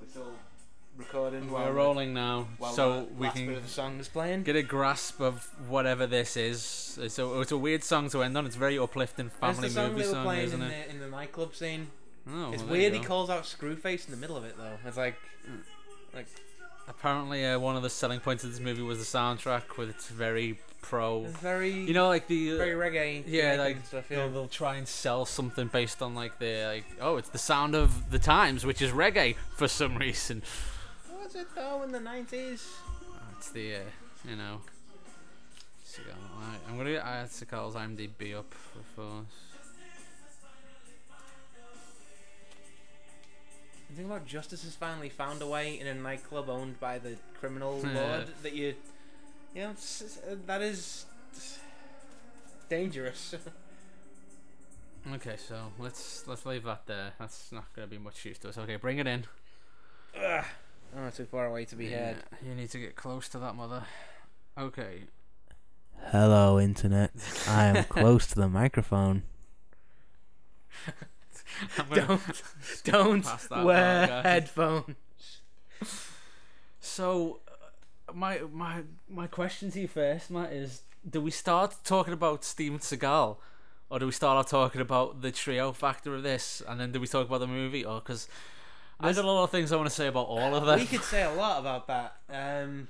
We're still recording. We're rolling now, While so the we last bit can of the song is playing. get a grasp of whatever this is. It's a, it's a weird song to end on. It's a very uplifting That's family the song movie they were song, playing isn't in it? the, in the nightclub scene. Oh, it's well, there weird. He go. calls out Screwface in the middle of it though. It's like, like Apparently, uh, one of the selling points of this movie was the soundtrack, with its very pro. it's very, You know, like the very reggae. yeah, like stuff. they'll, they'll try and sell something based on like the like oh, it's the sound of the times, which is reggae for some reason. What was it though in the nineties? It's the uh, you know. I'm gonna get uh, Seagal's IMDb up for first. The thing about justice has finally found a way in a nightclub owned by the criminal lord that you, you know, it's- it's- uh, that is dangerous. Okay, so let's let's leave that there. That's not gonna be much use to us. Okay, bring it in. Ugh. Oh, too far away to be Yeah, heard. You need to get close to that mother. Okay. Hello, internet. I am close to the microphone. Don't, don't Pass that wear part, headphones. So, my my my question to you first, Matt, is: Do we start talking about Steven Seagal, or do we start off talking about the trio factor of this, and then do we talk about the movie, or because got a lot of things I want to say about all of them. We could say a lot about that. Um,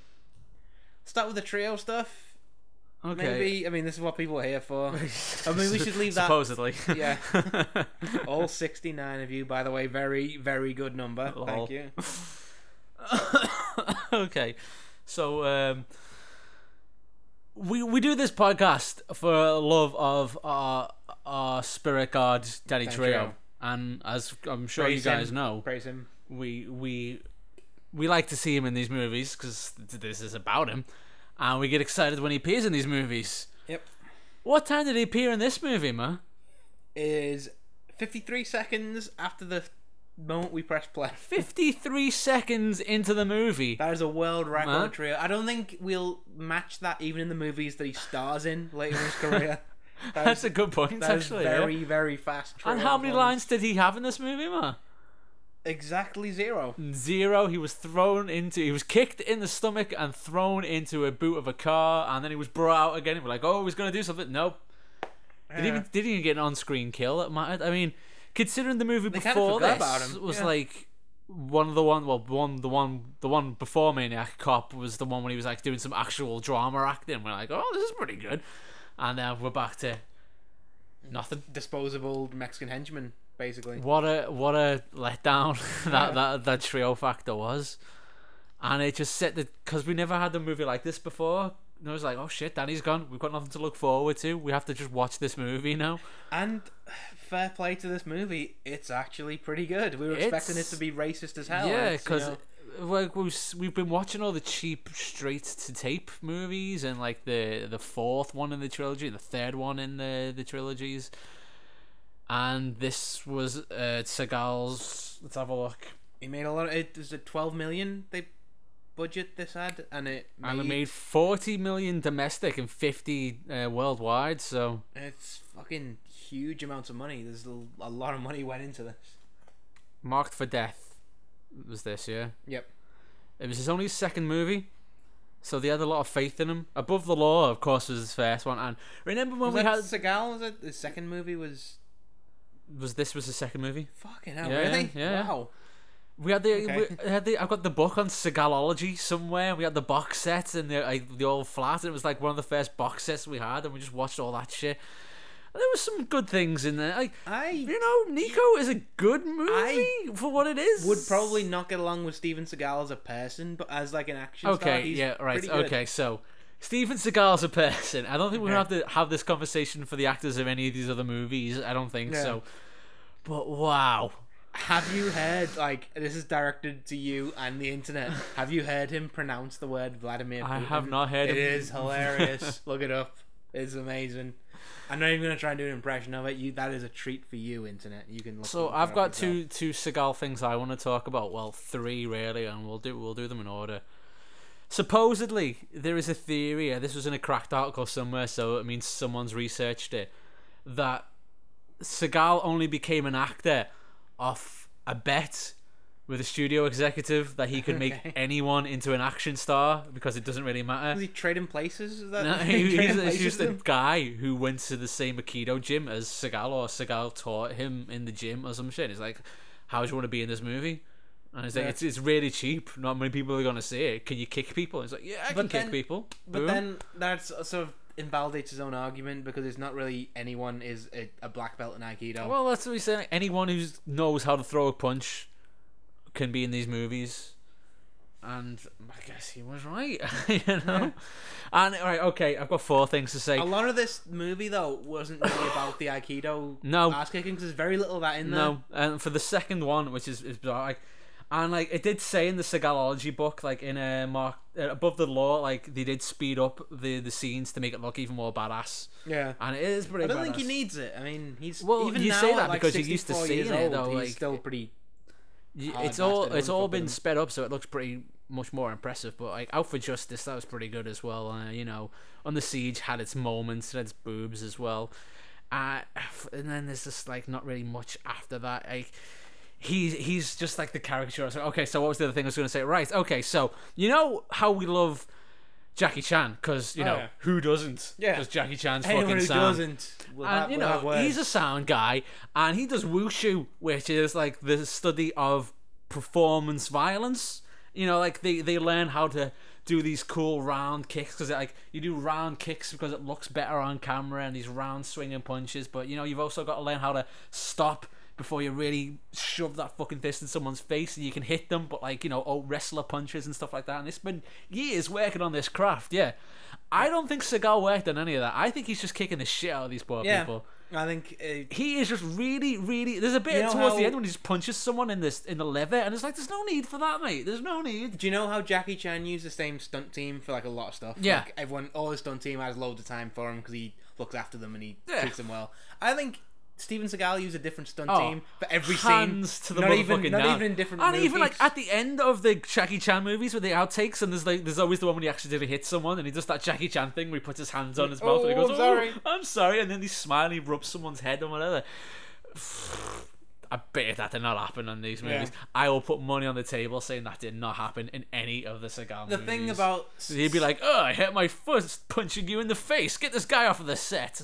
start with the trio stuff. okay. Maybe. I mean, this is what people are here for. I mean, we should leave that. Supposedly. Yeah. All 69 of you, by the way, very, very good number. Lol. Thank you. okay, so um, we we do this podcast for love of our our spirit god Danny Danny Trio, Trejo. and as I'm sure Praise you guys him. know, Praise him. we we we like to see him in these movies because this is about him, and we get excited when he appears in these movies. Yep. What time did he appear in this movie, man? Is 53 seconds after the moment we press play. 53 seconds into the movie. That is a world record Huh? trio. I don't think we'll match that even in the movies that he stars in later in his career. That That's is- a good point, actually. yeah. very, very fast. And how many lines did he have in this movie, man? Exactly zero. Zero. He was thrown into. He was kicked in the stomach and thrown into a boot of a car, and then he was brought out again. We're like, oh, he's gonna do something. Nope. Did he even did he even get an on-screen kill that mattered? I mean, considering the movie They before forgot this about him, was yeah. like one of the one well one the one the one before Maniac Cop was the one when he was like doing some actual drama acting. We're like, oh, this is pretty good, and now we're back to nothing. Disposable Mexican henchman, basically. What a what a letdown that, that that trio factor was, and it just set the because we never had a movie like this before. And I was like, oh shit, Danny's gone. We've got nothing to look forward to. We have to just watch this movie now. And fair play to this movie, it's actually pretty good. We were expecting it to be racist as hell. yeah, It's, you because know, like we've we've been watching all the cheap straight to tape movies and like the the fourth one in the trilogy, the third one in the the trilogies, and this was uh, Seagal's. Let's have a look. he made a lot. Of, it was a twelve million they budget this had, and it made, And it made 40 million domestic and 50 uh, worldwide, so it's fucking huge amounts of money. There's a, lot of money went into this. marked for death was this, yeah? Yep. It was his only second movie, so they had a lot of faith in him. Above the Law, of course, was his first one. And remember when Was we had. Seagal? Was it the second movie? Was Was this was the second movie? fucking hell? Yeah, really? yeah. Wow. We had the, Okay. we had the I've got the book on Seagalology somewhere. We had the box set and the like, the old flat. And it was like one of the first box sets we had, and we just watched all that shit. There was some good things in there. Like I you know, Nico is a good movie for what it is. would probably not get along with Steven Seagal as a person, but as like an action star, Okay, he's yeah, right. Okay, so Steven Seagal's a person. I don't think we're gonna have to have this conversation for the actors of any of these other movies. I don't think Yeah. so. But wow, Have you heard like this is directed to you and the internet? Have you heard him pronounce the word Vladimir? I have not heard It him- is hilarious. Look it up. It's amazing. I'm not even gonna try and do an impression of it. You that is a treat for you, internet. You can look. So I've got yourself. two two Seagal things I want to talk about. Well, three really, and we'll do we'll do them in order. Supposedly, there is a theory. uh, This was in a cracked article somewhere, so it means someone's researched it. That Seagal only became an actor off a bet with a studio executive that he could make Okay. anyone into an action star because it doesn't really matter. Was he trading places? Is that No, he he's, he's just a guy who went to the same Aikido gym as Seagal, or Seagal taught him in the gym or some shit. He's like, "How do you want to be in this movie?" And he's like, Yeah. "It's it's really cheap. Not many people are gonna see it. Can you kick people?" He's like, "Yeah, I can But kick people." But Boom. then that's sort of invalidates his own argument because it's not really anyone is a, a black belt in Aikido. well, that's what he's saying. Anyone who knows how to throw a punch can be in these movies. And I guess he was right, you know. And all right, okay, I've got four things to say. a lot of this movie though wasn't really about the Aikido No. ass kicking because there's very little of that in there. No, and for the second one, which is, is bizarre, like, and like it did say in the Segalology book, like in a mark uh, above the law, like they did speed up the the scenes to make it look even more badass, Yeah. and it is pretty. I don't think he needs it. I mean, he's Well, even you now say at, that like because you're used to 64 seeing years it, old, though, He's like- still pretty. Y- It's all it's all been sped up, so it looks pretty much more impressive. But like Out for Justice, that was pretty good as well. Uh, you know, Under Siege had its moments, had its boobs as well. Uh, and then there's just like not really much after that. Like he's he's just like the caricature. So okay, so what was the other thing I was going to say? Right, okay, so you know how we love Jackie Chan because you Oh, know yeah. who doesn't? Yeah. because Jackie Chan's Anyone fucking who sound doesn't, and have, you know he's a sound guy and he does wushu which is like the study of performance violence you know like they they learn how to do these cool round kicks because like you do round kicks because it looks better on camera and these round swinging punches but you know you've also got to learn how to stop before you really shove that fucking fist in someone's face and you can hit them but like you know oh wrestler punches and stuff like that and it's been years working on this craft yeah I don't think Seagal worked on any of that. I think he's just kicking the shit out of these poor yeah. people I think uh, he is just really, really. There's a bit You know towards the end when he just punches someone in this in the liver, and it's like, there's no need for that, mate. There's no need. Do you know how Jackie Chan used the same stunt team for like a lot of stuff? Yeah. Like everyone, all his stunt team has loads of time for him because he looks after them and he Yeah. treats them well. I think Steven Seagal used a different stunt Oh, team for every Hands scene. to the not motherfucking even, not down. even in different. And movies. even like at the end of the Jackie Chan movies with the outtakes, and there's like there's always the one when he accidentally hits someone, and he does that Jackie Chan thing where he puts his hands on his mouth and he Oh, goes, I'm oh, sorry." "Oh, I'm sorry," and then he's smiling, he rubs someone's head or whatever. I bet that did not happen in these Yeah. movies. I will put money on the table saying that did not happen in any of the Seagal the movies. The thing about He'd be like, "Oh, I hit my foot punching you in the face. Get this guy off of the set."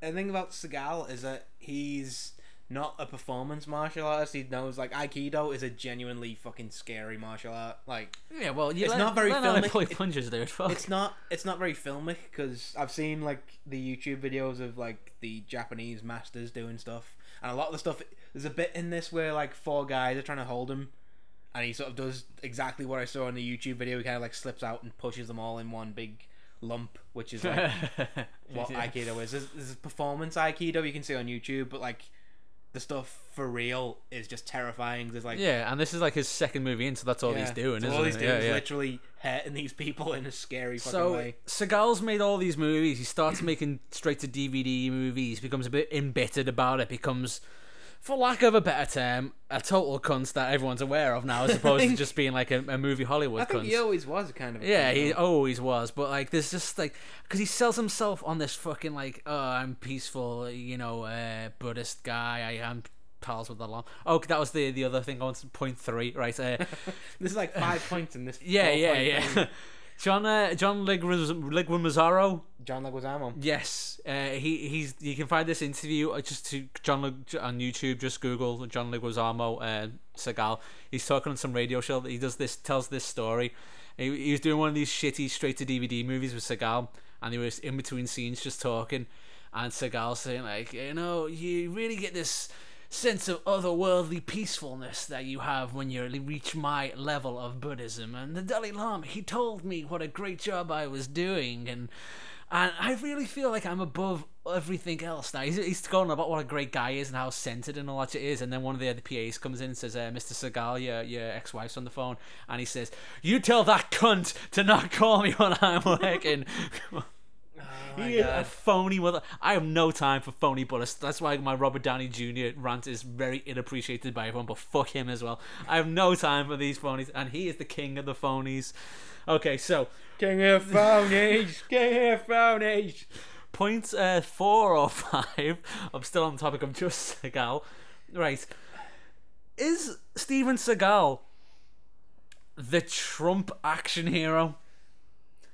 The thing about Seagal is that he's not a performance martial artist. He knows like Aikido is a genuinely fucking scary martial art. Like Yeah, well, you It's learn- not very learn how to filmic. play punches, dude. Fuck. it's not it's not very filmic because I've seen like the YouTube videos of like the Japanese masters doing stuff, and a lot of the stuff there's a bit in this where like four guys are trying to hold him, and he sort of does exactly what I saw in the YouTube video. He kind of like slips out and pushes them all in one big lump, which is like what Yeah. Aikido is. There's, there's performance Aikido you can see on YouTube, but like the stuff for real is just terrifying. There's like Yeah, and this is like his second movie in, so that's all he's doing, So isn't all he's it? doing yeah, is yeah. literally hurting these people in a scary fucking So way. Seagal's made all these movies. He starts making straight to DVD movies. Becomes a bit embittered about it. Becomes, for lack of a better term, a total cunt that everyone's aware of now, as opposed to just being like a, a movie Hollywood I think cunt. he always was kind of. A Yeah, he though. always was, but like, there's just like, because he sells himself on this fucking like, oh, I'm peaceful, you know, uh, Buddhist guy. I am pals with the law. Oh, that was the the other thing on point three, right? Uh, This is like five points in this. yeah, yeah, yeah. John uh, John Leguizamo. John Leguizamo. Yes, uh, he he's you can find this interview uh, just to John Leg- on YouTube. Just Google John Leguizamo uh, Seagal. He's talking on some radio show that he does this tells this story. He, he was doing one of these shitty straight to DVD movies with Seagal, and he was in between scenes just talking, and Seagal saying like, you know, you really get this sense of otherworldly peacefulness that you have when you reach my level of Buddhism. And the Dalai Lama, he told me what a great job I was doing, and and I really feel like I'm above everything else now. He's, he's going about what a great guy is and how centered and all that shit is. And then one of the other PAs comes in and says, uh, Mr. Seagal, your, your ex wife's on the phone. And he says, You tell that cunt to not call me when I'm working. Oh He is a phony mother. I have no time for phony Buddhists. That's why my Robert Downey Jr. rant is very inappreciated by everyone, but fuck him as well. I have no time for these phonies, and he is the king of the phonies. Okay, so King of phonies. King of phonies. point uh, four or five. I'm still on the topic of just Seagal. Right. is Steven Seagal the Trump action hero?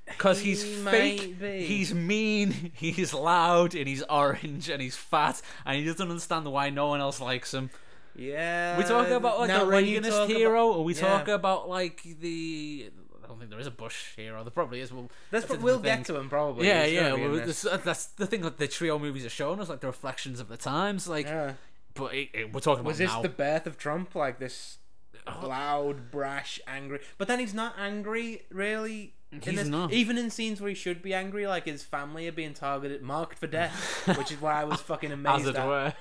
Because he's fake, be. he's mean, he's loud, and he's orange, and he's fat, and he doesn't understand why no one else likes him. Yeah. we talking about like now the Reaganist hero, about- or we yeah. talk about like the? I don't think there is a Bush hero. There probably is. Well, That's, that's a we'll get to him probably. yeah, yeah. gonna be in Well, this. this, that's the thing that the trio movies are showing us, like the reflections of the times. Like, Yeah. but it, it- we're talking about Was this now. the birth of Trump? Like this Oh. loud, brash, angry. But then he's not angry, really. Mm-hmm. in He's this. not. Even in scenes where he should be angry, like his family are being targeted, marked for death, which is why I was fucking amazed. as it at. were.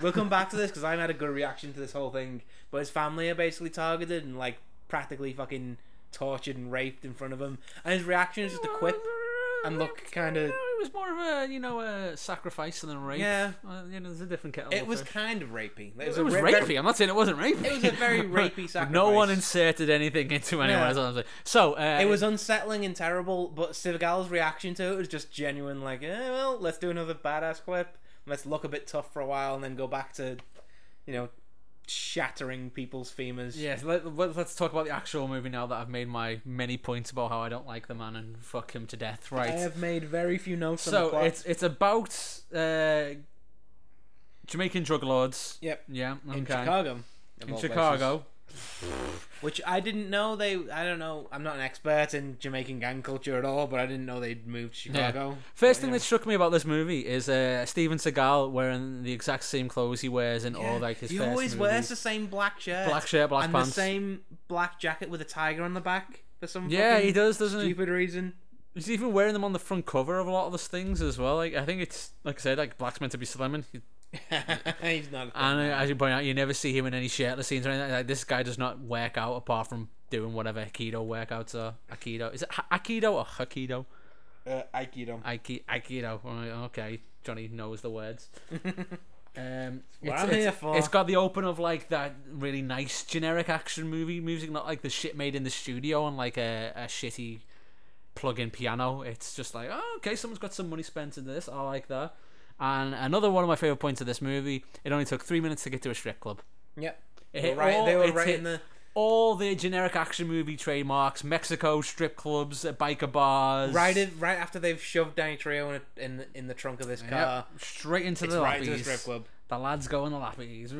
We'll come back to this because I had a good reaction to this whole thing. But his family are basically targeted and like practically fucking tortured and raped in front of him, and his reaction is just a quip and look kind of. It was more of a you know a sacrifice than a rape. Yeah. Uh, you know, there's a different kettle. It was kind of rapey. It was, a ra- rapey. very- I'm not saying it wasn't rapey. It was a very rapey But No one inserted anything into anyone. Yeah. So uh, It was unsettling and terrible, but Seagal's reaction to it was just genuine. Like, eh, well, let's do another badass clip. Let's look a bit tough for a while, and then go back to, you know, shattering people's femurs. Yes, let, us talk about the actual movie now that I've made my many points about how I don't like the man and fuck him to death. Right. I have made very few notes on the so it's it's about uh, Jamaican drug lords. Yep. Yeah. Okay. in Chicago. In Chicago. places. Which I didn't know they. I don't know. I'm not an expert in Jamaican gang culture at all, but I didn't know they'd moved to Chicago. First But, thing yeah. that struck me about this movie is uh, Steven Seagal wearing the exact same clothes he wears in all like his he always movies. wears the same black shirt, black shirt, black and pants. the same black jacket with a tiger on the back for some yeah, he does, doesn't he? stupid reason. He's even wearing them on the front cover of a lot of those things as well. Like I think it's like I said, like black's meant to be slimming. He's not. A And uh, as you point out, you never see him in any shirtless scenes or anything. Like, this guy does not work out apart from doing whatever Aikido workouts are. Aikido is it Ha- Aikido or Hakido? uh, Aikido. Aiki- Aikido. Okay, Johnny knows the words. Um, What it's, I'm it's- here for. it's got the open of like that really nice generic action movie music, not like the shit made in the studio and like a, a shitty plug-in piano. It's just like, oh, okay, someone's got some money spent in this. I like that. And another one of my favorite points of this movie, it only took three minutes to get to a strip club. Yep. It They hit were right, all- they were right in the. all the generic action movie trademarks: Mexico strip clubs, biker bars. Right, in, right after they've shoved Danny Trejo in, a, in in the trunk of this Yep, car, straight into it's the right to the lappies. strip club. The lads go in the lappies.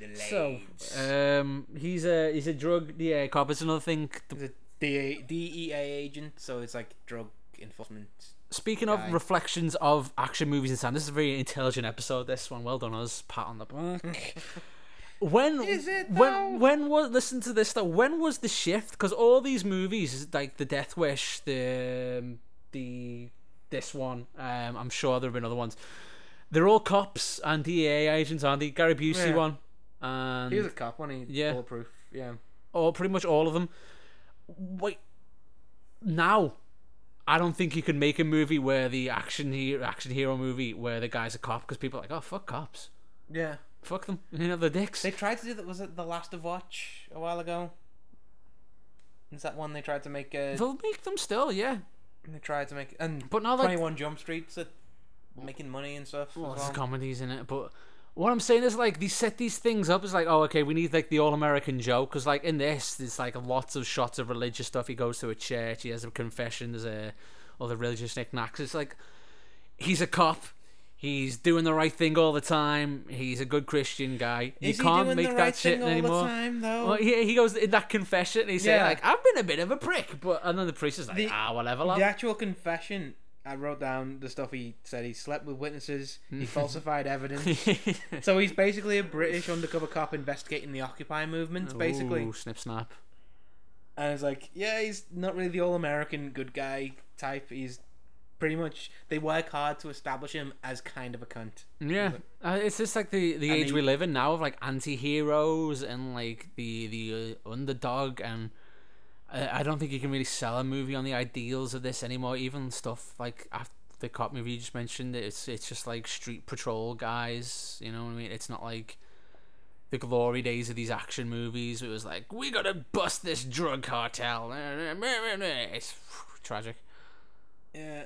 The So, um, he's a he's a drug DA cop. It's another thing. He's a DEA agent, so it's like drug enforcement. Speaking of reflections of action movies and sound, this is a very intelligent episode. This one, well done, us. Pat on the back. when Is it, when when was listen to this though? When was the shift? Because all these movies, like the Death Wish, the um, the this one, um, I'm sure there have been other ones. They're all cops and DEA agents, aren't they? Gary Busey Yeah. one, and He was a cop when he Yeah. bulletproof. Yeah. or pretty much all of them. Wait, now, I don't think you can make a movie where the action hero, action hero movie where the guy's a cop because people are like, oh fuck cops, Yeah. fuck them, you know, the dicks. They tried to do that. Was it The Last of Watch a while ago? Is that one they tried to make? Uh, They'll make them still, yeah. they tried to make and But now that Twenty One Jump Street's at making money and stuff. well, as there's well. comedies in it, but. What I'm saying is like they set these things up as like oh okay we need like the all American joke because like in this there's like lots of shots of religious stuff. He goes to a church he has a confession there's a all the religious knickknacks. It's like he's a cop. He's doing the right thing all the time. He's a good Christian guy. You Is he can't make the that shit anymore. time well, he, he goes in that confession and he's saying Yeah. like I've been a bit of a prick but and then the priest is like The- ah whatever lad. The actual confession, I wrote down the stuff he said. He slept with witnesses. He falsified evidence. So he's basically a British undercover cop investigating the Occupy movement, basically. Ooh, snip snap And it's like, yeah, he's not really the all-American good guy type. He's pretty much. They work hard to establish him as kind of a cunt. Yeah, uh, it's just like the the And age we live in now of like anti-heroes and like the the uh, underdog and I, I don't think you can really sell a movie on the ideals of this anymore. Even stuff like after the cop movie you just mentioned, it's it's just like street patrol guys. You know what I mean? It's not like the glory days of these action movies. It was like we gotta bust this drug cartel. It's tragic. Yeah.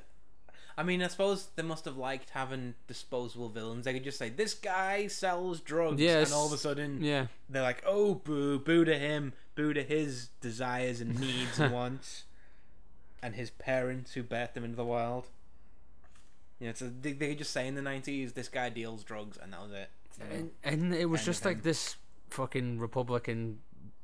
I mean, I suppose they must have liked having disposable villains. They could just say, "This guy sells drugs," Yes. and all of a sudden Yeah. they're like, "Oh, boo, boo to him, boo to his desires and needs and wants, and his parents who birthed him into the world." Yeah, so they, they just say in the nineties, "This guy deals drugs," and that was it. And, and it was just like this fucking Republican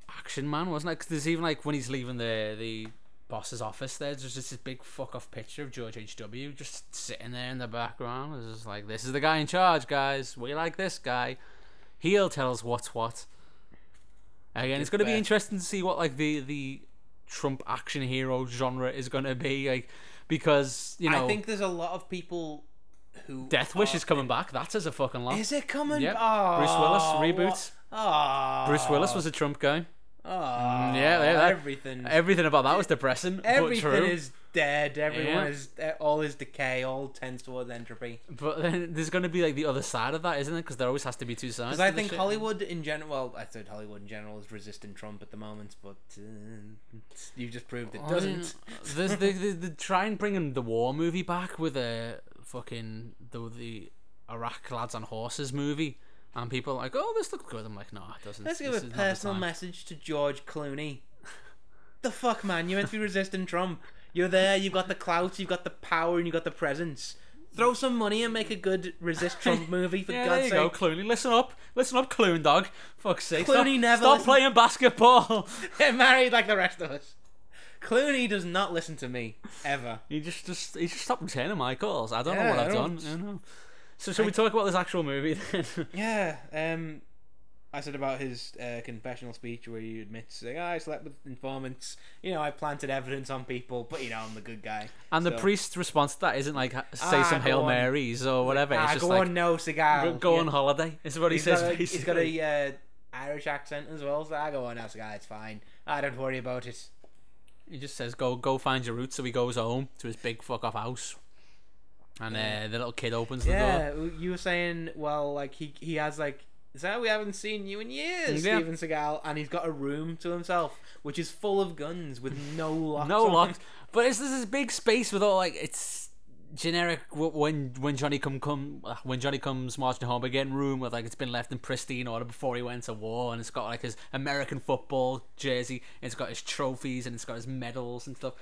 action man, wasn't it? Because there's even like when he's leaving the the boss's office, there, there's just this big fuck off picture of George H. W. just sitting there in the background. It's just like, this is the guy in charge, guys. We like this guy. He'll tell us what's what. Again, it's going to be interesting to see what like the the Trump action hero genre is going to be like because you know I think there's a lot of people who Death Wish is coming back. That's as a fucking lot. Is it coming? Yep. Oh, Bruce Willis ah, reboot. Oh, ah. Bruce Willis was a Trump guy. Oh, yeah, yeah, that- everything. Everything about that was depressing, Everything but true. is dead. Everyone Yeah. is uh, all is decay. All tends towards entropy. But then there's going to be like the other side of that, isn't it? Because there always has to be two sides. Because I to think shit. Hollywood in general. Well, I said Hollywood in general is resisting Trump at the moment, but uh, you just proved it doesn't. There's the, the, the try and bringing the war movie back with a fucking the the Iraq lads on horses movie, and people are like, oh, this looks good. I'm like, no, it doesn't. Let's give a is not the personal time." message to George Clooney. the fuck, man! You're meant to be resisting Trump. You're there. You've got the clout. You've got the power, and you've got the presence. Throw some money and make a good resist Trump movie for Yeah, God's there you sake. go, Clooney. Listen up, listen up, Cloon dog. Fuck's sake, Clooney stop, never stop listens- playing basketball. Get married like the rest of us. Clooney does not listen to me ever. He just just he just stopped returning my calls. I don't know what I I've don't- done. You know. So should we talk about this actual movie then? Yeah, um, I said about his uh, confessional speech where he admits, like, "Oh, I slept with informants. You know, I planted evidence on people, but you know, I'm the good guy. and the priest's response to that isn't like say Ah, some Hail on. Marys or whatever. Ah, it's just go like on, no cigar. go, Yeah. on holiday. Is what he He's says got a, basically. he's got a uh, Irish accent as well, so I go on, no cigar. It's fine. I don't worry about it. He just says go go find your roots. So he goes home to his big fuck off house, and Yeah. uh, the little kid opens the door. Yeah, you were saying, well, like he he has like. So we haven't seen you in years, Yeah. Steven Seagal, and he's got a room to himself, which is full of guns with no locks. no on locks, but it's this is big space with all like it's generic when when Johnny come come uh, when Johnny comes marching home again room with like it's been left in pristine order before he went to war and it's got like his American football jersey and it's got his trophies and it's got his medals and stuff.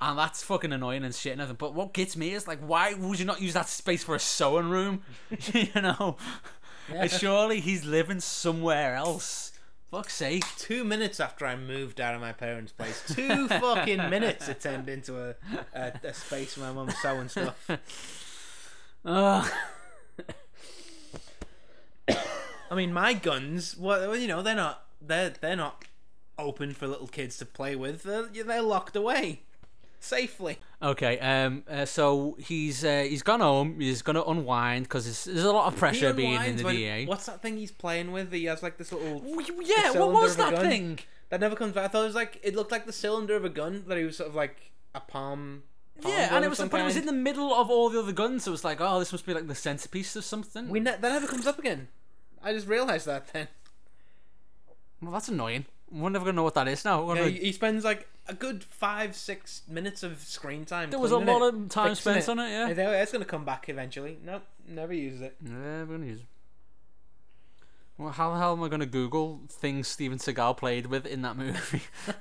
And that's fucking annoying and shit and everything. But what gets me is like, why would you not use that space for a sewing room? you know, surely he's living somewhere else. Fuck's sake. two minutes after I moved out of my parents' place. Two fucking minutes it turned into a, a, a space where my mum's sewing stuff. Ugh. I mean, my guns, well, you know, they're not they're they're not open for little kids to play with. They're, they're locked away safely. Okay, um, uh, so he's uh, he's gone home. He's gonna unwind because there's, there's a lot of pressure being in the when- DA. What's that thing he's playing with? He has like this little Yeah, what was that gun? thing? that never comes back. I thought it was like it looked like the cylinder of a gun that he was sort of like a palm. palm Yeah, and it was but it was in the middle of all the other guns. So it was like, oh, this must be like the centerpiece of something. We ne- that never comes up again. I just realised that then. well, that's annoying. We're never gonna know what that is now. Yeah, he, he spends like a good five, six minutes of screen time. there was a lot it, of time spent on it. Yeah, I It's gonna come back eventually. Nope, never uses it. yeah, we're gonna use. it. Well, how the hell am I gonna Google things Steven Seagal played with in that movie?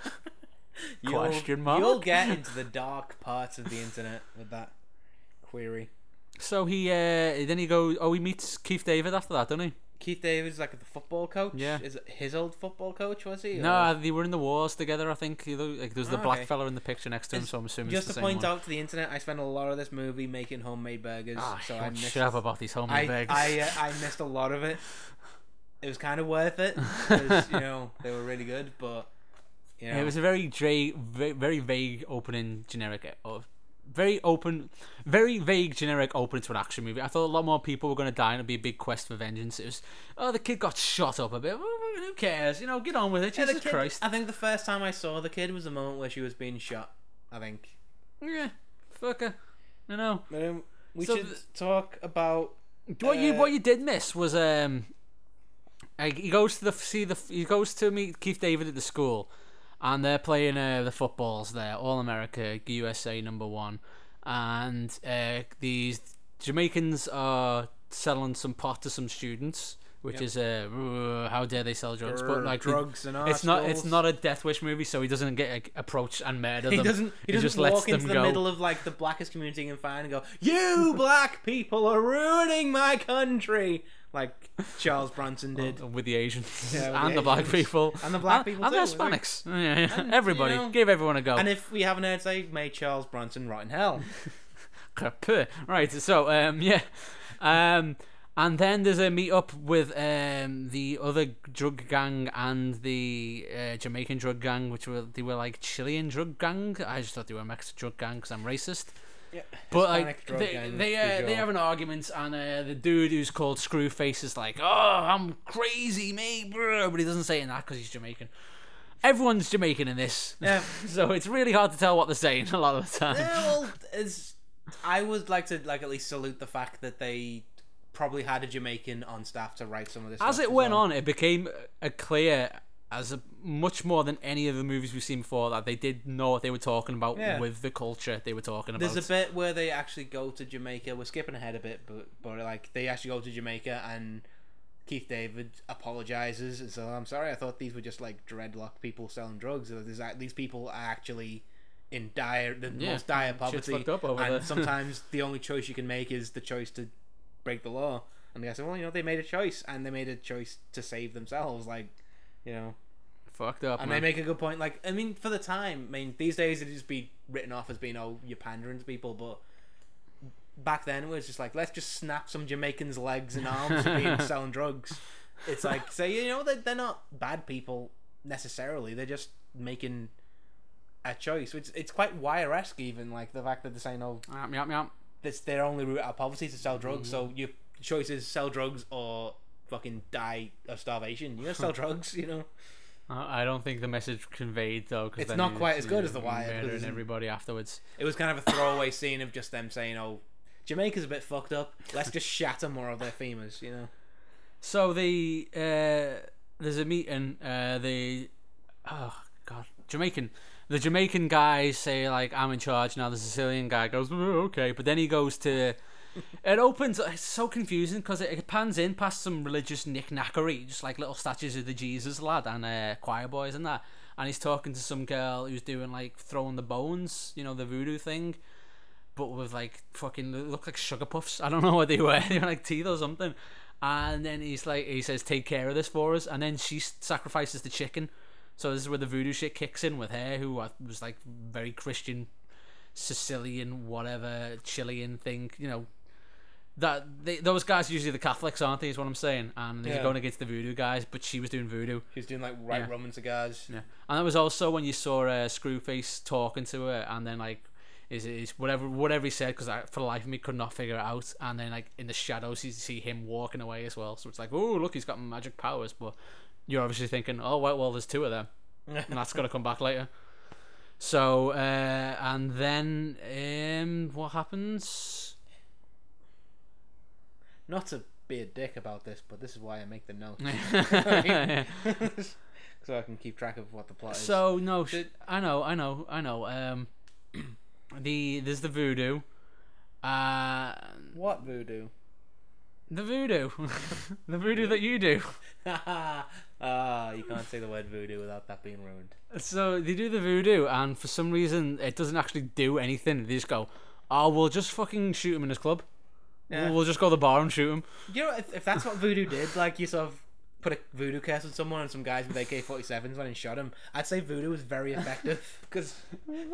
You'll, Question mark? You'll get into the dark parts of the internet with that query. so he uh, then he goes. Oh, he meets Keith David after that, doesn't he? Keith David's like the football coach. Yeah. Is it his old football coach? Was he? No, Or- they were in the wars together. I think. Like there was the Oh, black okay. fella in the picture next to him, It's- so I'm assuming Just it's to point one. out to the internet, I spent a lot of this movie making homemade burgers, Ah, so I shut- missed. shut up about these homemade I burgers. I, uh, I missed a lot of it. It was kind of worth it because you know they were really good, but you know It was a very dra- very, very vague opening, generic, uh, very open, very vague, generic opening to an action movie. I thought a lot more people were going to die and it'd be a big quest for vengeance. It was, oh, the kid got shot up a bit. Who cares? You know, get on with it. Yeah, Jesus kid- Christ. I think the first time I saw the kid was the moment where she was being shot. I think. Yeah, fucker. You know. Um, we So should the- talk about. What you Uh, what you did miss was um, like, he goes to the see the he goes to meet Keith David at the school, and they're playing uh, the footballs there, All America, USA number one, and uh, these Jamaicans are selling some pot to some students, which Yep. is uh, how dare they sell drugs? But like the- drugs and it's not it's not a Death Wish movie, so he doesn't get like, approached and murder He them. doesn't. He, He doesn't just walk into the go. middle of like the blackest community and find and go, "You black people are ruining my country," like Charles Bronson did. with the Asians Yeah, with and the the black Asians. people And the black people and the too, like- Hispanics. Yeah, yeah. And, Everybody, you know- give everyone a go. And if we haven't heard, say, may Charles Bronson rot in hell. Right, so um yeah. Um and then there's a meet up with um the other drug gang and the uh, Jamaican drug gang, which were they were like Chilean drug gang. I just thought they were Mexican drug gang because I'm racist. Yeah, But like they they, uh, they have an argument, and uh, the dude who's called Screwface is like, "Oh, I'm crazy, mate," bro," but he doesn't say it in that because he's Jamaican. Everyone's Jamaican in this, Yeah. so it's really hard to tell what they're saying a lot of the time. Yeah, well, it's, I would like to like at least salute the fact that they probably had a Jamaican on staff to write some of this. As it went well. on, it became a clear as a, much more than any of the movies we've seen before that they did know what they were talking about Yeah. with the culture they were talking about. There's a bit where they actually go to Jamaica. We're skipping ahead a bit, but but like they actually go to Jamaica and Keith David apologizes and so oh, I'm sorry. I thought these were just like dreadlock people selling drugs. There's these people are actually in dire, the Yeah, most dire poverty, fucked up over and there. sometimes the only choice you can make is the choice to break the law. And the guy said, well, you know, they made a choice, and they made a choice to save themselves. Like, you know, fucked up. and man. they make a good point. Like, I mean, for the time, I mean, these days it'd just be written off as being, oh, you're pandering to people, but back then it was just like, let's just snap some Jamaicans' legs and arms for being selling drugs. It's like, say, you know, they're, they're not bad people necessarily. They're just making a choice. It's it's quite wire esque, even like the fact that they're saying, oh, Yap, yap, yap. that's their only route out of poverty to sell drugs. So Mm-hmm. your choice is sell drugs or fucking die of starvation. You gotta sell drugs, you know. I don't think the message conveyed though. Cause It's then not quite as good as The Wire, Murdering it's- everybody afterwards. It was kind of a throwaway scene of just them saying, "Oh, Jamaica's a bit fucked up. Let's just shatter more of their femurs," you know. So the uh, there's a meeting. Uh, the oh god, Jamaican. The Jamaican guys say like I'm in charge now. The Sicilian guy goes "Oh, okay, but then he goes to. It opens. It's so confusing because it, it pans in past some religious knickknackery, just like little statues of the Jesus lad and uh, choir boys and that. And he's talking to some girl who's doing like throwing the bones, you know, the voodoo thing but with like fucking look like sugar puffs. I don't know what they were. they were like teeth or something. And then he's like, he says, "Take care of this for us." And then she sacrifices the chicken. So this is where the voodoo shit kicks in with her, who uh, was like very Christian, Sicilian, whatever Chilean thing. You know, that they, those guys are usually the Catholics, aren't they? Is what I'm saying. And they're Yeah. going against the voodoo guys, but she was doing voodoo. She was doing like right Yeah. rum and cigars. Yeah, and that was also when you saw uh, Screwface talking to her, and then like, is is whatever whatever he said because for the life of me could not figure it out, and then like in the shadows you see him walking away as well. So it's like, oh look, he's got magic powers, but you're obviously thinking, oh well, well there's two of them, and that's gonna come back later. So uh, and then um, what happens? Not to be a dick about this, but this is why I make the notes so I can keep track of what the plot is. So no, sh- Did- I know, I know, I know. Um, the there's the voodoo. Uh, what voodoo? the voodoo, the voodoo that you do. Ah, you can't say the word voodoo without that being ruined. So they do the voodoo, and for some reason it doesn't actually do anything. They just go, "Oh, we'll just fucking shoot him in his club. Yeah. We'll, we'll just go to the bar and shoot him." You know, if, if that's what voodoo did, like you sort of put a voodoo curse on someone and some guys with AK-47s went and shot him, I'd say voodoo was very effective because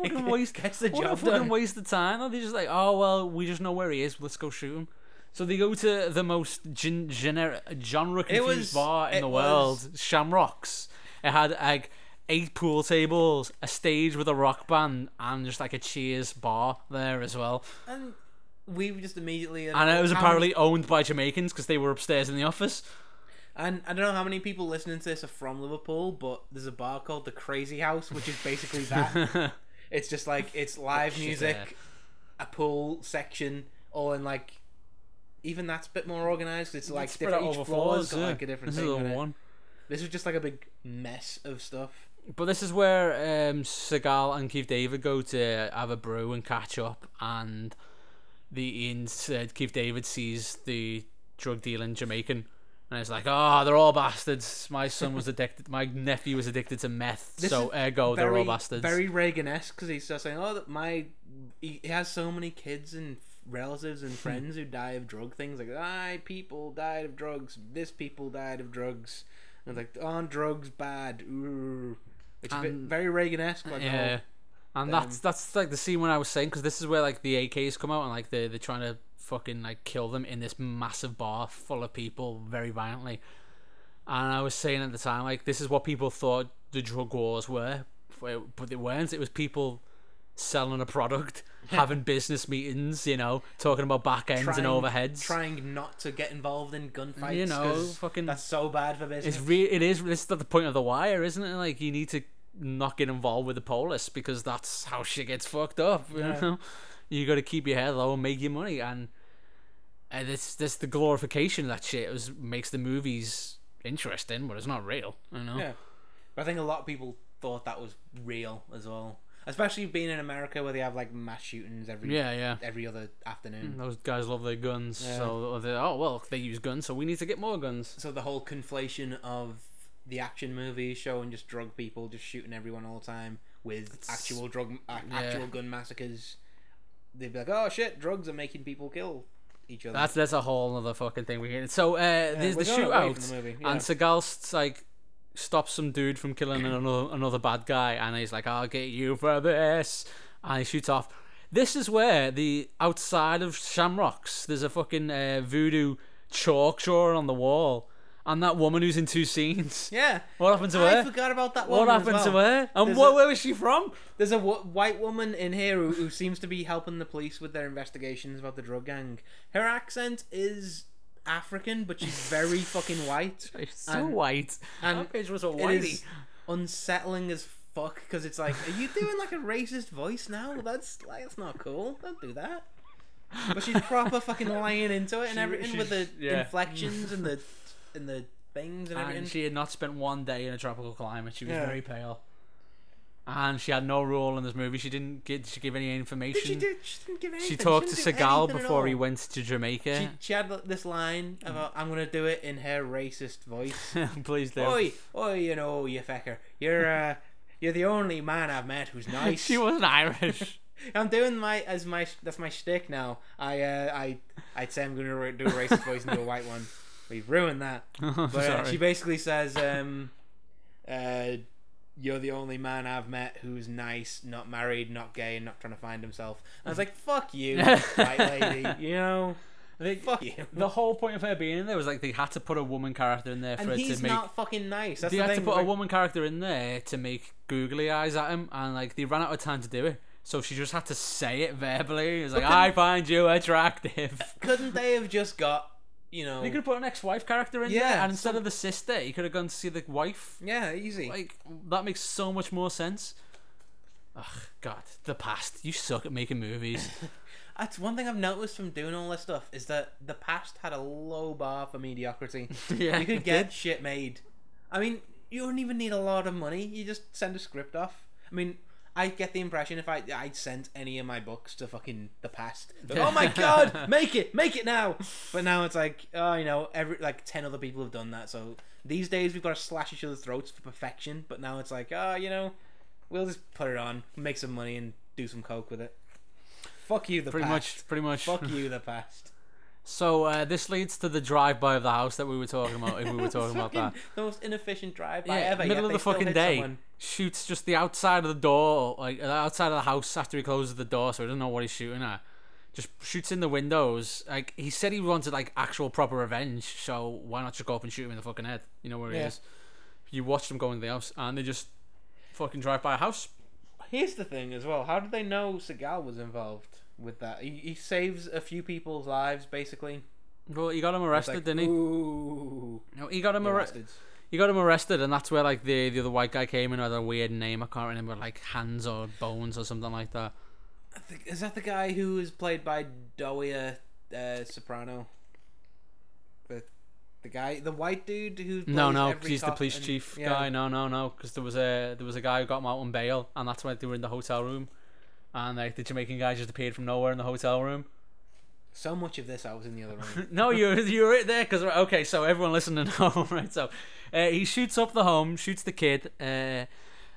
Fucking waste, gets the what a job fucking done. waste of time. Though. They're just like, "Oh well, we just know where he is. Let's go shoot him." So they go to the most gen- gener- genre confused was- bar in it the world, Shamrocks. It had like eight pool tables, a stage with a rock band, and just like a Cheers bar there as well. And we were just immediately. And it was how apparently owned by Jamaicans because they were upstairs in the office. And I don't know how many people listening to this are from Liverpool, but there's a bar called the Krazyhouse, which is basically that. it's just like it's live music, a pool section, all in like. Even that's a bit more organized. It's like Spread different. out Each over floor's floors, got yeah. like a different This thing. is on the it. one. This was just like a big mess of stuff. but this is where um, Seagal and Keith David go to have a brew and catch up, and the Ian said Keith David sees the drug dealing Jamaican. And it's like, oh, they're all bastards. My son was addicted. My nephew was addicted to meth, This so ergo they're all very, bastards. Very Reagan-esque because he's just saying, "Oh, my he has so many kids and relatives and friends who die of drug things. Like, I people died of drugs. This people died of drugs. And it's like, aren't drugs bad. Ooh. It's a bit, very Reagan-esque. Like, yeah, and that's that's like the scene when I was saying because this is where like the AKs come out and like they they're trying to fucking like kill them in this massive bar full of people very violently. And I was saying at the time like this is what people thought the drug wars were, but they weren't. It was people selling a product, having business meetings, you know, talking about back ends and overheads. Trying not to get involved in gunfights. You know, fucking- That's so bad for business. It's re- it is this is the point of the wire, isn't it? Like you need to not get involved with the police because that's how shit gets fucked up. You Yeah. know, you got to keep your head low and make your money, and and this this the glorification of that shit was makes the movies interesting, but it's not real. You know, Yeah. But I think a lot of people thought that was real as well. Especially being in America where they have like mass shootings every yeah, yeah. every other afternoon. Mm, those guys love their guns, Yeah. so they oh well they use guns, so we need to get more guns. So the whole conflation of the action movie showing just drug people just shooting everyone all the time with actual drug a- yeah. actual gun massacres. They'd be like, "Oh shit, drugs are making people kill each other." That's that's a whole other fucking thing we get. So uh, there's the going away from shootout. the movie, yeah. And Seagal like stops some dude from killing another another bad guy, and he's like, "I'll get you for this," and he shoots off. This is where the outside of Shamrocks, there's a fucking uh, voodoo chalk drawing on the wall, and that woman who's in two scenes. yeah. What happened to I her? forgot about that What one. as happened to her? And There's what, a- where was she from? There's a w- white woman in here who, who seems to be helping the police with their investigations about the drug gang. Her accent is African, but she's very fucking white. She's so And- white. and that bitch was a It whitey. is unsettling as fuck because it's like, are you doing like a racist voice now? That's like, that's not cool. Don't do that. But she's proper fucking lying into it and She- everything with the yeah. inflections and the and the things and everything. And she had not spent one day in a tropical climate. She was Yeah. very pale. And she had no role in this movie. She didn't get. She give any information. she, do, she didn't give anything. She talked to didn't do Seagal anything at before he all. went to Jamaica. She, she had this line about, I'm going to do it in her racist voice. Please do. Oi, oi, you know, you fecker. You're, uh, you're the only man I've met who's nice. she wasn't Irish. I'm doing my, as my, that's my shtick now. I, uh, I, I'd say I'm going to do a racist voice and do a white one. We've ruined that. But uh, she basically says, um, uh, you're the only man I've met who's nice, not married, not gay, and not trying to find himself. I was like, fuck you, white lady. You know, think fuck you. the whole point of her being in there was like they had to put a woman character in there for And it he's to make. not fucking nice. That's they the had to thing. put a woman character in there to make googly eyes at him, and like they ran out of time to do it. So she just had to say it verbally. It was like, "I find you attractive." Couldn't they have just got, you know? They could have put an ex-wife character in Yeah, there, and instead some- of the sister, you could have gone to see the wife. Yeah, easy. Like that makes so much more sense. Ugh, God, the past. You suck at making movies. That's one thing I've noticed from doing all this stuff is that the past had a low bar for mediocrity. yeah, you could get shit made. I mean, you don't even need a lot of money. You just send a script off. I mean, I get the impression if I I sent any of my books to fucking the past, like, oh my god, make it, make it now. But now it's like, oh, you know, every like ten other people have done that. So these days we've got to slash each other's throats for perfection. But now it's like, oh, you know, we'll just put it on, make some money, and do some coke with it. Fuck you, the Pretty past. much, pretty much. Fuck you, the past. So uh, this leads to the drive-by of the house that we were talking about. If we were talking about that, The most inefficient drive by yeah, ever. middle of the fucking day, someone. Shoots just the outside of the door, like outside of the house after he closes the door, so he doesn't know what he's shooting at. Just shoots in the windows. Like he said, he wanted like actual proper revenge. So why not just go up and shoot him in the fucking head? You know where he Yeah. is. You watch them go into the house, and they just fucking drive by a house. Here's the thing as well. How did they know Seagal was involved with that? He, he saves a few people's lives, basically. Well, he got him arrested, like, didn't he? Ooh. No, he got him you arrested. He got him arrested, and that's where like the the other white guy came in with a weird name. I can't remember, like hands or bones or something like that. I think, is that the guy who is played by Doria uh, Soprano? The The guy, the white dude who. No, no, he's the police and- chief yeah. guy. No, no, no, because there was a there was a guy who got him out on bail, and that's when they were in the hotel room, and like the Jamaican guy just appeared from nowhere in the hotel room. So much of this, I was in the other room. no, you're you're right there because okay. So everyone listening at home, right? So uh, he shoots up the home, shoots the kid. Uh,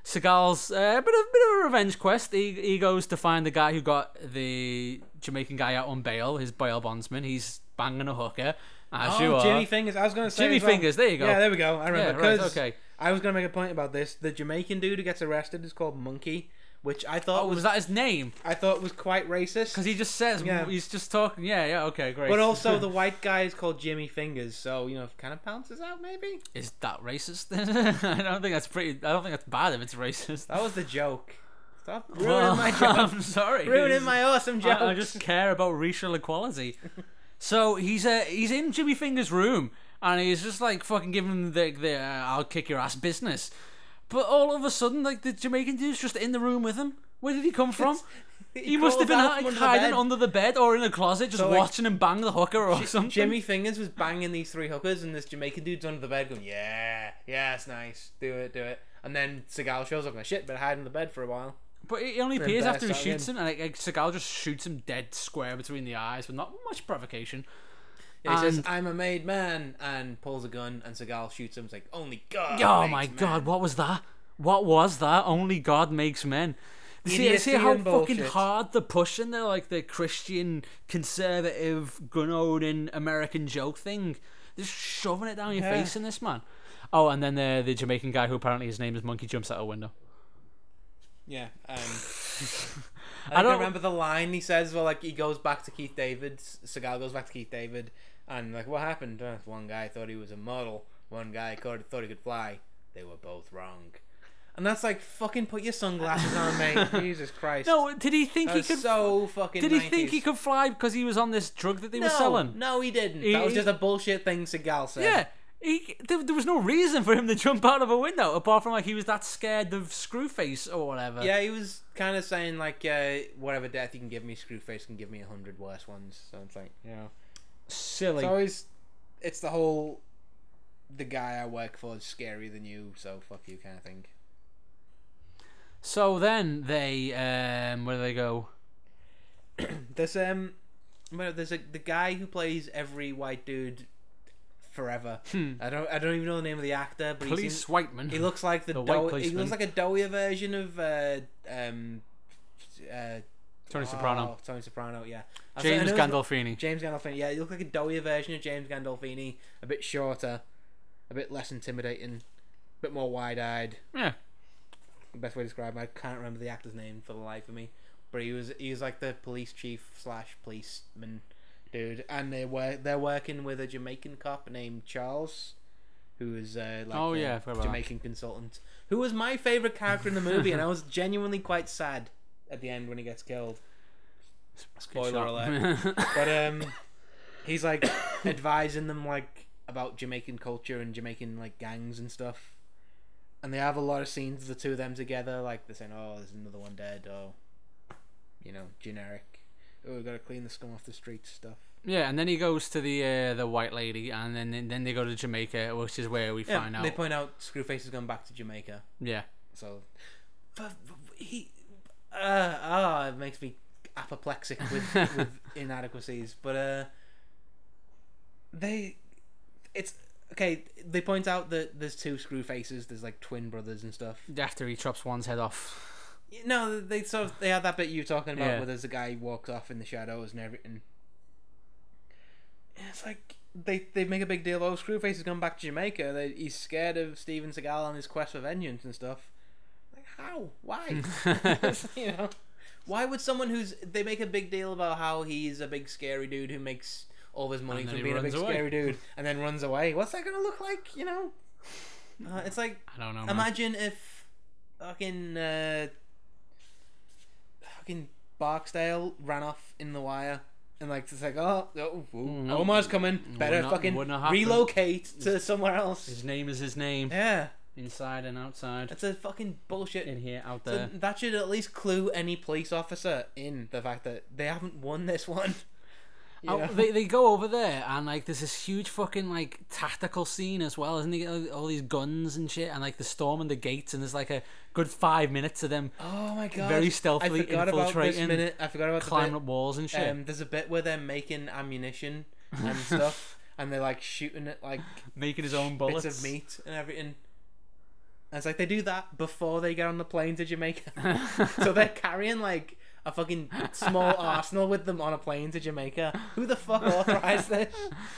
Seagal's uh, a bit of bit of a revenge quest. He he goes to find the guy who got the Jamaican guy out on bail, his bail bondsman. He's banging a hooker, as you oh, are. Jimmy Fingers. I was gonna say. Jimmy well. Fingers. There you go. Yeah, there we go. I Yeah, remember. okay. I was gonna make a point about this. The Jamaican dude who gets arrested is called Monkey, which I thought Oh, was, was that his name? I thought was quite racist. Because he just says Yeah. he's just talking. Yeah, yeah. Okay, great. But also the white guy is called Jimmy Fingers, so you know, it kind of bounces out maybe. is that racist? I don't think that's pretty. I don't think that's bad if it's racist. That was the joke. Stop ruining Well, my joke. I'm sorry. ruining my awesome joke. I, I just care about racial equality. so he's uh, he's in Jimmy Finger's room and he's just like fucking giving him the the uh, I'll kick your ass business. But all of a sudden, like the Jamaican dude's just in the room with him. Where did he come from? He, must have been like, the hiding bed. under the bed or in a closet, just So, like, watching him bang the hooker or something. Jimmy Fingers was banging these three hookers, and this Jamaican dude's under the bed going, "Yeah, yeah, it's nice. Do it, do it." And then Seagal shows up, like, "Shit, but hide in the bed for a while." But he only appears after he shoots him, and like, like, Seagal just shoots him dead square between the eyes with not much provocation. Yeah, he says, "I'm a made man," and pulls a gun, and Seagal shoots him. It's like, "Only God." oh my man." god, what was that? What was that? Only God makes men. See, see how fucking hard they're pushing the like the Christian conservative gun owning American joke thing. They're just shoving it down your Yeah. face in this man. Oh, and then the the Jamaican guy who apparently his name is Monkey jumps out a window. Yeah. Um, I I don't don't- remember the line he says. Well, like he goes back to Keith David. Seagal goes back to Keith David, and like, what happened? Uh, one guy thought he was a model. One guy thought thought he could fly. They were both wrong. And that's like fucking put your sunglasses on, mate. Jesus Christ. No, did he think that he was could? so fucking. did he think he could fly because he was on this drug that they no, were selling? No, he didn't. He- that was he- just a bullshit thing Seagal said. Yeah. He, there, there was no reason for him to jump out of a window apart from like he was that scared of Screwface or whatever. Yeah, he was kind of saying like, uh, whatever death you can give me, Screwface can give me a hundred worse ones. So it's like, you know. Silly. It's always, it's the whole, the guy I work for is scarier than you, so fuck you kind of thing. So then they, um, where do they go? There's um, well, there's a the guy who plays every white dude, forever. I don't I don't even know the name of the actor, but Police seems, Whiteman. he looks like the, The white he looks like a doughier version of uh um, uh, Tony Soprano. oh, Tony Soprano, yeah. I James his- Gandolfini. James Gandolfini. Yeah, he looked like a doughier version of James Gandolfini, a bit shorter, a bit less intimidating, a bit more wide-eyed. Yeah. The best way to describe him. I can't remember the actor's name for the life of me, but he was he was like the police chief slash policeman dude, and they were they're working with a Jamaican cop named Charles, who is uh, like Oh, a yeah, about that. Jamaican consultant, who was my favorite character in the movie, and I was genuinely quite sad at the end when he gets killed. Spoiler alert. But um, he's like advising them like about Jamaican culture and Jamaican like gangs and stuff. And they have a lot of scenes of the two of them together, like they're saying, "Oh, there's another one dead," or you know, generic. Oh, we gotta clean the scum off the streets stuff. yeah, and then he goes to the uh, the white lady, and then then they go to Jamaica, which is where we Yeah, find out. they point out Screwface has gone back to Jamaica, yeah. so but he, uh, ah, it makes me apoplectic with with inadequacies. But uh, they, it's okay. They point out that there's two Screwfaces. There's like twin brothers and stuff. After he chops one's head off. No, they sort of they had that bit you were talking about Yeah. where there's a guy who walks off in the shadows and everything. It's like they they make a big deal. Oh, Screwface has gone back to Jamaica. They, he's scared of Steven Seagal on his quest for vengeance and stuff. How? Why? you know, why would someone who's they make a big deal about how he's a big scary dude who makes all his money from being a big away. scary dude and then runs away? What's that gonna look like? You know, uh, it's like I don't know. man. Imagine if fucking uh, fucking Barksdale ran off in the wire and like it's like oh, oh ooh. Omar's coming better not- fucking relocate to somewhere else His name is his name. yeah Inside and outside. it's a fucking bullshit In here, out so there. that should at least clue any police officer in the fact that they haven't won this one. Yeah. they they go over there and like there's this huge fucking like tactical scene as well, isn't it? All- these guns and shit, and like the storm and the gates, and there's like a good five minutes of them Oh my god! Very stealthily I forgot about this infiltrating, minute. I forgot about climbing the up walls and shit, Um, there's a bit where they're making ammunition and stuff, and they're like shooting it like making his own bullets. bits of meat and everything. And it's like they do that before they get on the plane to Jamaica. so they're carrying like a fucking small arsenal with them on a plane to Jamaica. Who the fuck authorized this?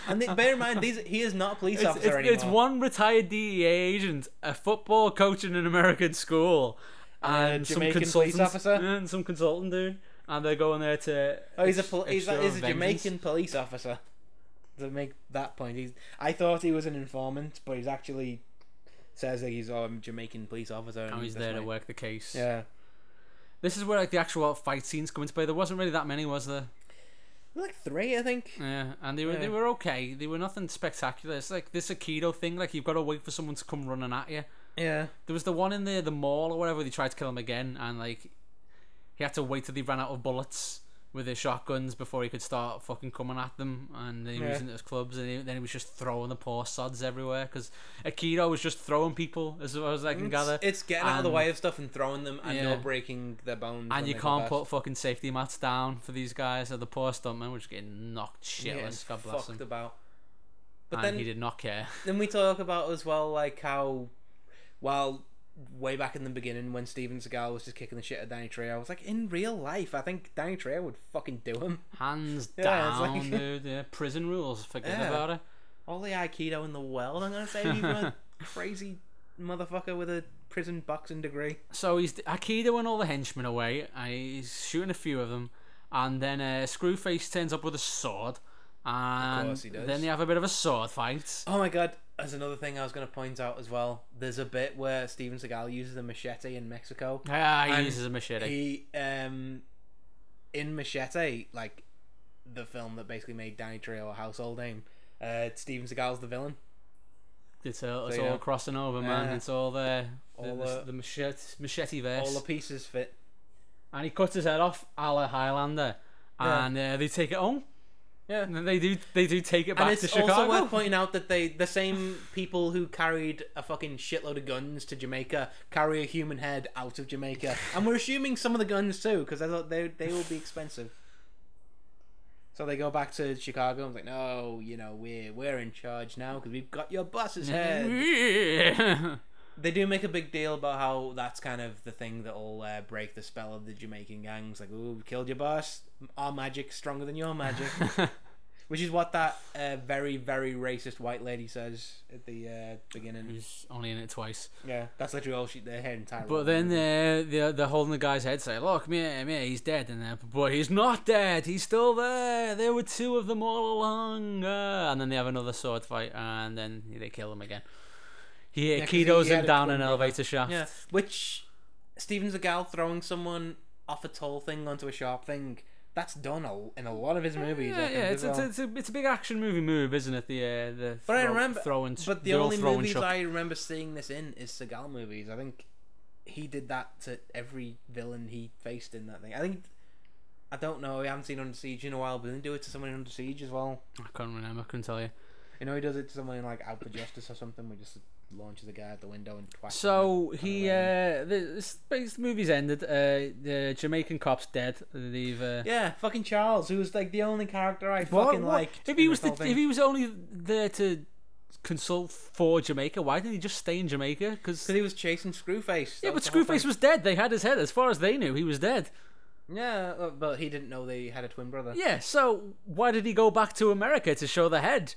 And they, bear in mind, these he is not a police It's, officer it's, anymore. it's one retired DEA agent, a football coach in an American school, And and some police officer? and some consultant dude, and they're going there to. Oh, he's a pol- he's, a, he's a. Jamaican police officer. To make that point, he's. I thought he was an informant, but he's actually says that he's oh, I'm a Jamaican police officer. And he's there to work the case. Yeah, This is where like the actual fight scenes come into play. There wasn't really that many, was there? like three, I think. Yeah, and they were they were okay. They were nothing spectacular. It's like this Aikido thing. Like you've got to wait for someone to come running at you. Yeah, There was the one in the the mall or whatever. They tried to kill him again, and like he had to wait till they ran out of bullets with his shotguns before he could start fucking coming at them. And then he Yeah. using it as clubs, and he, then he was just throwing the poor sods everywhere because Aikido was just throwing people, as far as I can it's, gather. it's getting out of the way of stuff and throwing them, and Yeah. not breaking their bones. And you can't put fucking safety mats down for these guys. So the poor stuntman was getting knocked shitless. God bless fucked him. about. But and then he did not care. Then we talk about as well, like how, while way back in the beginning when Steven Seagal was just kicking the shit at Danny Trejo, I was like, in real life, I think Danny Trejo would fucking do him. Hands Yeah, down, like- dude. Yeah, prison rules. Forget Yeah. about it. All the Aikido in the world, I'm gonna say, you a crazy motherfucker with a prison boxing degree. So he's Aikido and all the henchmen away. Uh, he's shooting a few of them, and then uh, Screwface turns up with a sword, and course he does. then they have a bit of a sword fight. Oh my god, there's another thing I was gonna point out as well. There's a bit where Steven Seagal uses a machete in Mexico. Ah, he uses a machete. He um in Machete, like the film that basically made Danny Trejo a household name. Uh, Steven Seagal's the villain. it's all, it's so, all crossing over, man. Yeah. It's all there. All the, the- the machete, machete verse. All the pieces fit. and he cuts his head off, a la Highlander, Yeah. and uh, they take it home. Yeah. And they do, they do take it back And to Chicago. it's also worth pointing out that they, the same people who carried a fucking shitload of guns to Jamaica, carry a human head out of Jamaica, and we're assuming some of the guns too, because I thought they they will be expensive. So they go back to Chicago and it's like, no, you know, we're we're in charge now because we've got your boss's head. They do make a big deal about how that's kind of the thing that'll uh, break the spell of the Jamaican gangs. Like, ooh, we killed your boss. Our magic's stronger than your magic. Which is what that uh, very, very racist white lady says at the uh, beginning. He's only in it twice. Yeah, that's literally all she. Their entire. But then uh, they're, they're holding the guy's head, say, "Look, me, me, he's dead," and then, but he's not dead. He's still there. There were two of them all along. Uh, and then they have another sword fight, and then they kill him again. He Yeah, he him down an elevator shaft. yeah, which Steven Seagal throwing someone off a tall thing onto a sharp thing. That's done a, in a lot of his movies. Yeah, yeah. It's, it's, well. it's, a, it's a big action movie move, isn't it? The uh, the But I remember- throwing. But the only movies chuck. I remember seeing this in is Seagal movies. I think he did that to every villain he faced in that thing. I think I don't know. I haven't seen Under Siege in a while, but didn't he do it to someone in Under Siege as well. I can't remember. I couldn't tell you. You know, he does it to someone in like Out for Justice or something. We just launches a guy out the window and twats. So he, uh, this, this movie's ended. Uh, the Jamaican cop's dead. They've. Uh, yeah, fucking Charles, who was like the only character I What- fucking liked. If he was the, if he was only there to consult for Jamaica, why didn't he just stay in Jamaica? Because he was chasing Screwface. yeah, but was Screwface was dead. They had his head. As far as they knew, he was dead. Yeah, uh, but he didn't know they had a twin brother. Yeah. So why did he go back to America to show the head?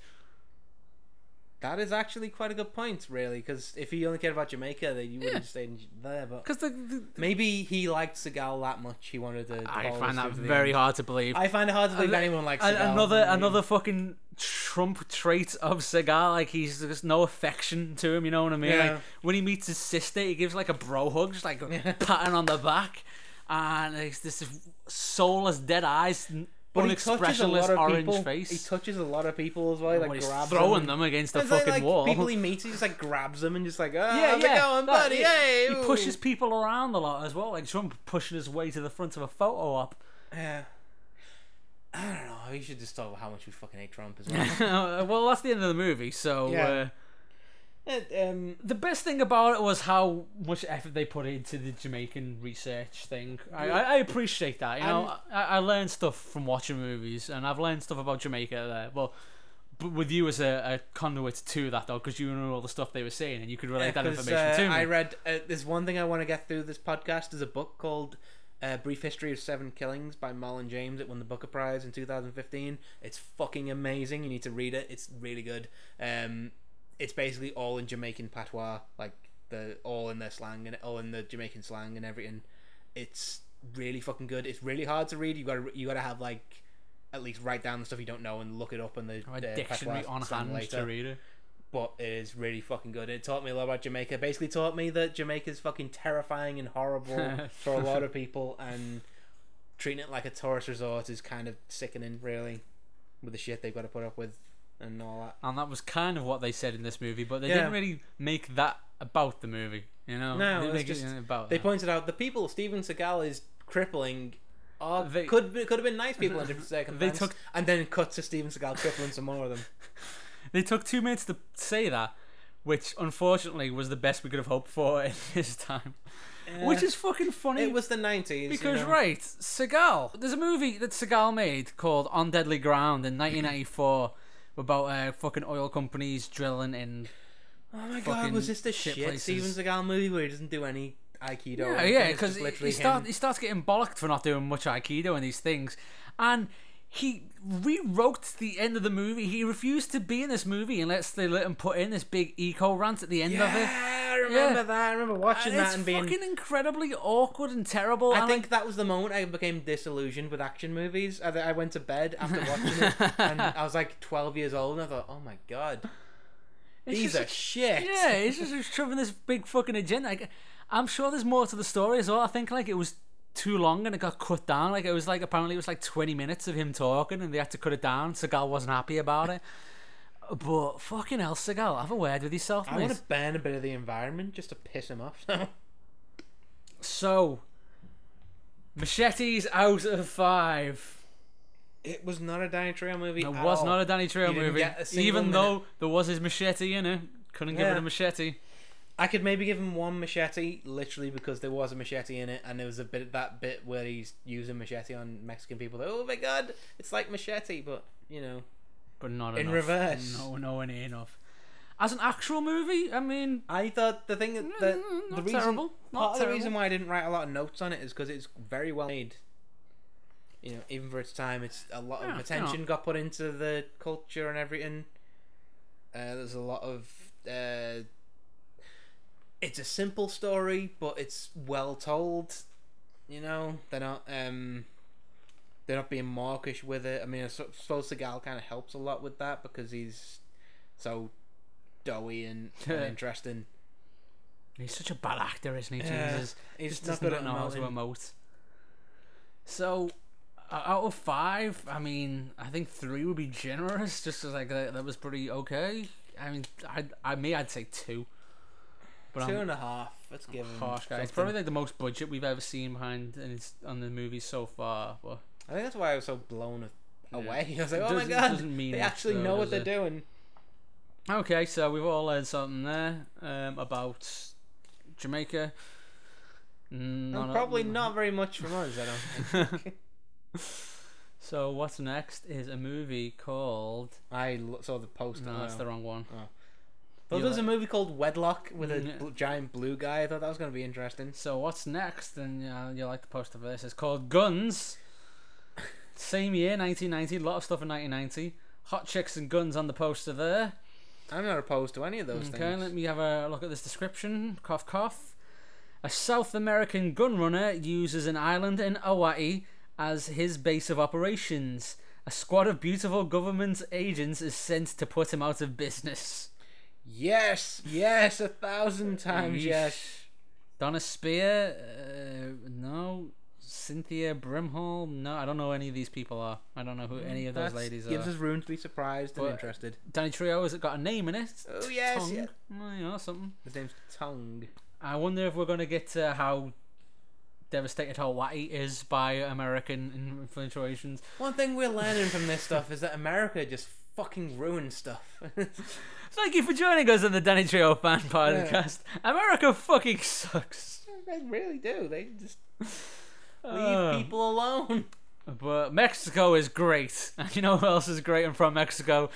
That is actually quite a good point, really. Because if he only cared about Jamaica, then you would Yeah. have stayed there. But Because the, the, Maybe he liked Seagal that much. He wanted to. I find that through to the very end. hard to believe. I find it hard to believe And- anyone likes And Seagal. another another fucking Trump trait of Seagal, like he's just no affection to him. You know what I mean? Yeah. Like when he meets his sister, he gives like a bro hug, just like patting on the back, and it's this soulless, dead eyes, But he touches a unexpressionless lot of orange people. face. He touches a lot of people as well. He, like he's grabs throwing them. them against the fucking like, wall. People he meets, he just like grabs them and just like, oh, yeah, how's yeah. it going, buddy? he, hey, he pushes people around a lot as well, like Trump pushing his way to the front of a photo op. Yeah. I don't know. We should just talk about how much we fucking hate Trump as well. well, that's the end of the movie. So Yeah. uh, It, um, the best thing about it was how much effort they put into the Jamaican research thing. I, I, I appreciate that. You know, I, I learned stuff from watching movies, and I've learned stuff about Jamaica there. Well, but with you as a, a conduit to that though, because you know all the stuff they were saying, and you could relate that 'cause, information uh, to me. I read. Uh, there's one thing I want to get through this podcast. There's a book called uh, "Brief History of Seven Killings" by Marlon James. It won the Booker Prize in 2015. It's fucking amazing. You need to read it. It's really good. Um, it's basically all in Jamaican patois, like the all in their slang and all in the Jamaican slang and everything. It's really fucking good. It's really hard to read. You got to you got to have like at least write down the stuff you don't know and look it up in the a uh, dictionary on hand later to read it. but it is really fucking good. It taught me a lot about Jamaica. Basically, taught me that Jamaica's fucking terrifying and horrible for a lot of people, and treating it like a tourist resort is kind of sickening, really, with the shit they've got to put up with and all that. And that was kind of what they said in this movie, but they Yeah. didn't really make that about the movie. You know, No, they it's make it just- about. They pointed out the people Steven Seagal is crippling. Are, They- could be, could have been nice people in different They circumstances. took and then cut to Steven Seagal crippling some more of them. They took two minutes to say that, which unfortunately was the best we could have hoped for in this time. Which is fucking funny. it was the nineties because you know. right, Seagal. There's a movie that Seagal made called On Deadly Ground in 1994 about uh, fucking oil companies drilling in. Oh my god, was this the shit shit, places. Steven Seagal movie where he doesn't do any aikido? Yeah, yeah, because he, literally start, him. he starts getting bollocked for not doing much aikido and these things, and he rewrote the end of the movie. He refused to be in this movie unless they let him put in this big eco rant at the end yeah, of it. I remember Yeah. that. I remember watching And that and being. fucking incredibly awkward and terrible. I and, think that was the moment I became disillusioned with action movies. I, I went to bed after watching it, and I was like 12 years old, and I thought, oh my god, it's these are shit. Yeah, it's just just shoving this big fucking agenda. Like, I'm sure there's more to the story as well. I think like it was too long and it got cut down. Like it was like apparently it was like 20 minutes of him talking and they had to cut it down. Seagal wasn't happy about it. But fucking hell, Seagal, have a word with yourself, I mate. want to burn a bit of the environment just to piss him off. So, machetes out of five. it was not a Danny Trejo movie. It was all. not a Danny Trejo movie, even minute. though there was his machete in it. Couldn't give it Yeah. a machete. I could maybe give him one machete, literally because there was a machete in it, and there was a bit that bit where he's using machete on Mexican people. Like, oh my god, it's like machete, but you know, But not In enough. reverse. No, no, near enough. As an actual movie, I mean, I thought the thing that Mm, the, not the reason terrible. Not part of the reason why I didn't write a lot of notes on it is because it's very well made. You know, even for its time, it's a lot Yeah, of you attention know. got put into the culture and everything. Uh, there's a lot of. Uh, it's a simple story, but it's well told. You know, they're not. Um, they're not being mawkish with it. I mean, I su- suppose Seagal kind of helps a lot with that because he's so doughy and, and interesting. He's such a bad actor, isn't he? Yeah, Jesus. He's Just not does good at not know how to emote. So, out of five, I mean, I think three would be generous. Just 'cause, like that, that was pretty okay. I mean, I, I may I'd say two. But Two I'm and a half. Let's give him. harsh guy. It's something. probably like the most budget we've ever seen behind and it's on the movie so far. But I think that's why I was so blown away. I was like, It oh my doesn't- god, doesn't mean they much actually though, know what does they're it? doing. okay, so we've all learned something there um, about Jamaica. And of- probably not very much from us. I don't think. So what's next is a movie called. I saw the poster. No, that's the wrong one. But you there's a movie called Wedlock with a yeah. bl- giant blue guy. I thought that was going to be interesting. So what's next? And uh, you like the poster for this? It's called Guns. Same year, 1990. A lot of stuff in 1990. Hot chicks and guns on the poster there. I'm not opposed to any of those okay, things. let me have a look at this description. Cough, cough. A South American gun runner uses an island in Hawaii as his base of operations. A squad of beautiful government agents is sent to put him out of business. Yes, yes, a thousand times Yeesh. yes. Dona Speir, uh, no. Cynthia Brimhall, no. I don't know who any of these people are. I don't know who any of those That's- ladies gives are. us room to be surprised and But- interested. Danny Trejo has it got a name in it? Oh yes, Tongue. yeah. Well, you know something. His name's Tongue. I wonder if we're going to get to how devastated Hawaii is by American infiltrations. One thing we're learning from this stuff is that America just fucking ruin stuff. Thank you for joining us on the Danny Trejo fan podcast. America fucking sucks. they really do. They just leave Uh, people alone. But Mexico is great. And you know who else is great and from Mexico?